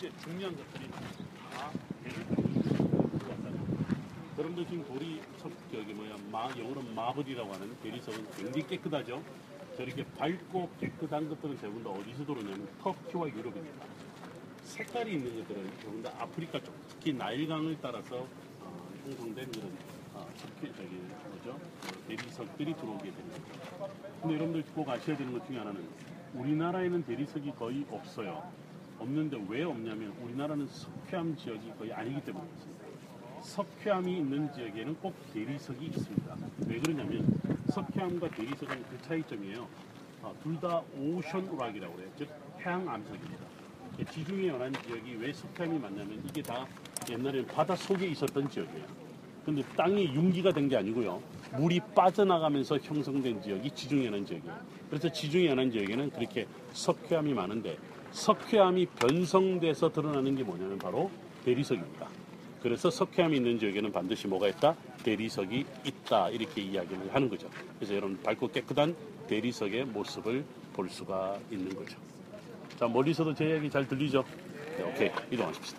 목재 중요한 것들이 다 들어왔잖아요. 그런데 지금 돌이 첫 저기 뭐야 마 영어로 마블이라고 하는 대리석은 굉장히 깨끗하죠. 저렇게 밝고 깨끗한 것들은 대부분 다 어디서 들어오냐면 터키와 유럽입니다. 색깔이 있는 것들은 대부분 다 아프리카 쪽, 특히 나일강을 따라서 어, 형성된 그런 어, 석회 저기 뭐죠 어, 대리석들이 들어오게 됩니다. 근데 여러분들 꼭 아셔야 되는 것 중에 하나는 우리나라에는 대리석이 거의 없어요. 없는데 왜 없냐면 우리나라는 석회암 지역이 거의 아니기 때문에 그렇습니다. 석회암이 있는 지역에는 꼭 대리석이 있습니다. 왜 그러냐면 석회암과 대리석은 그 차이점이에요. 둘다 오션 우락이라고 그래요. 즉 해양 암석입니다. 지중해 연안 지역이 왜 석회암이 많냐면 이게 다 옛날에는 바다 속에 있었던 지역이에요. 근데 땅이 융기가 된 게 아니고요. 물이 빠져나가면서 형성된 지역이 지중해 연안 지역이에요. 그래서 지중해 연안 지역에는 그렇게 석회암이 많은데 석회암이 변성돼서 드러나는 게 뭐냐면 바로 대리석입니다. 그래서 석회암이 있는 지역에는 반드시 뭐가 있다? 대리석이 있다. 이렇게 이야기를 하는 거죠. 그래서 여러분 밝고 깨끗한 대리석의 모습을 볼 수가 있는 거죠. 자, 멀리서도 제 이야기 잘 들리죠? 네, 오케이. 이동하십시다.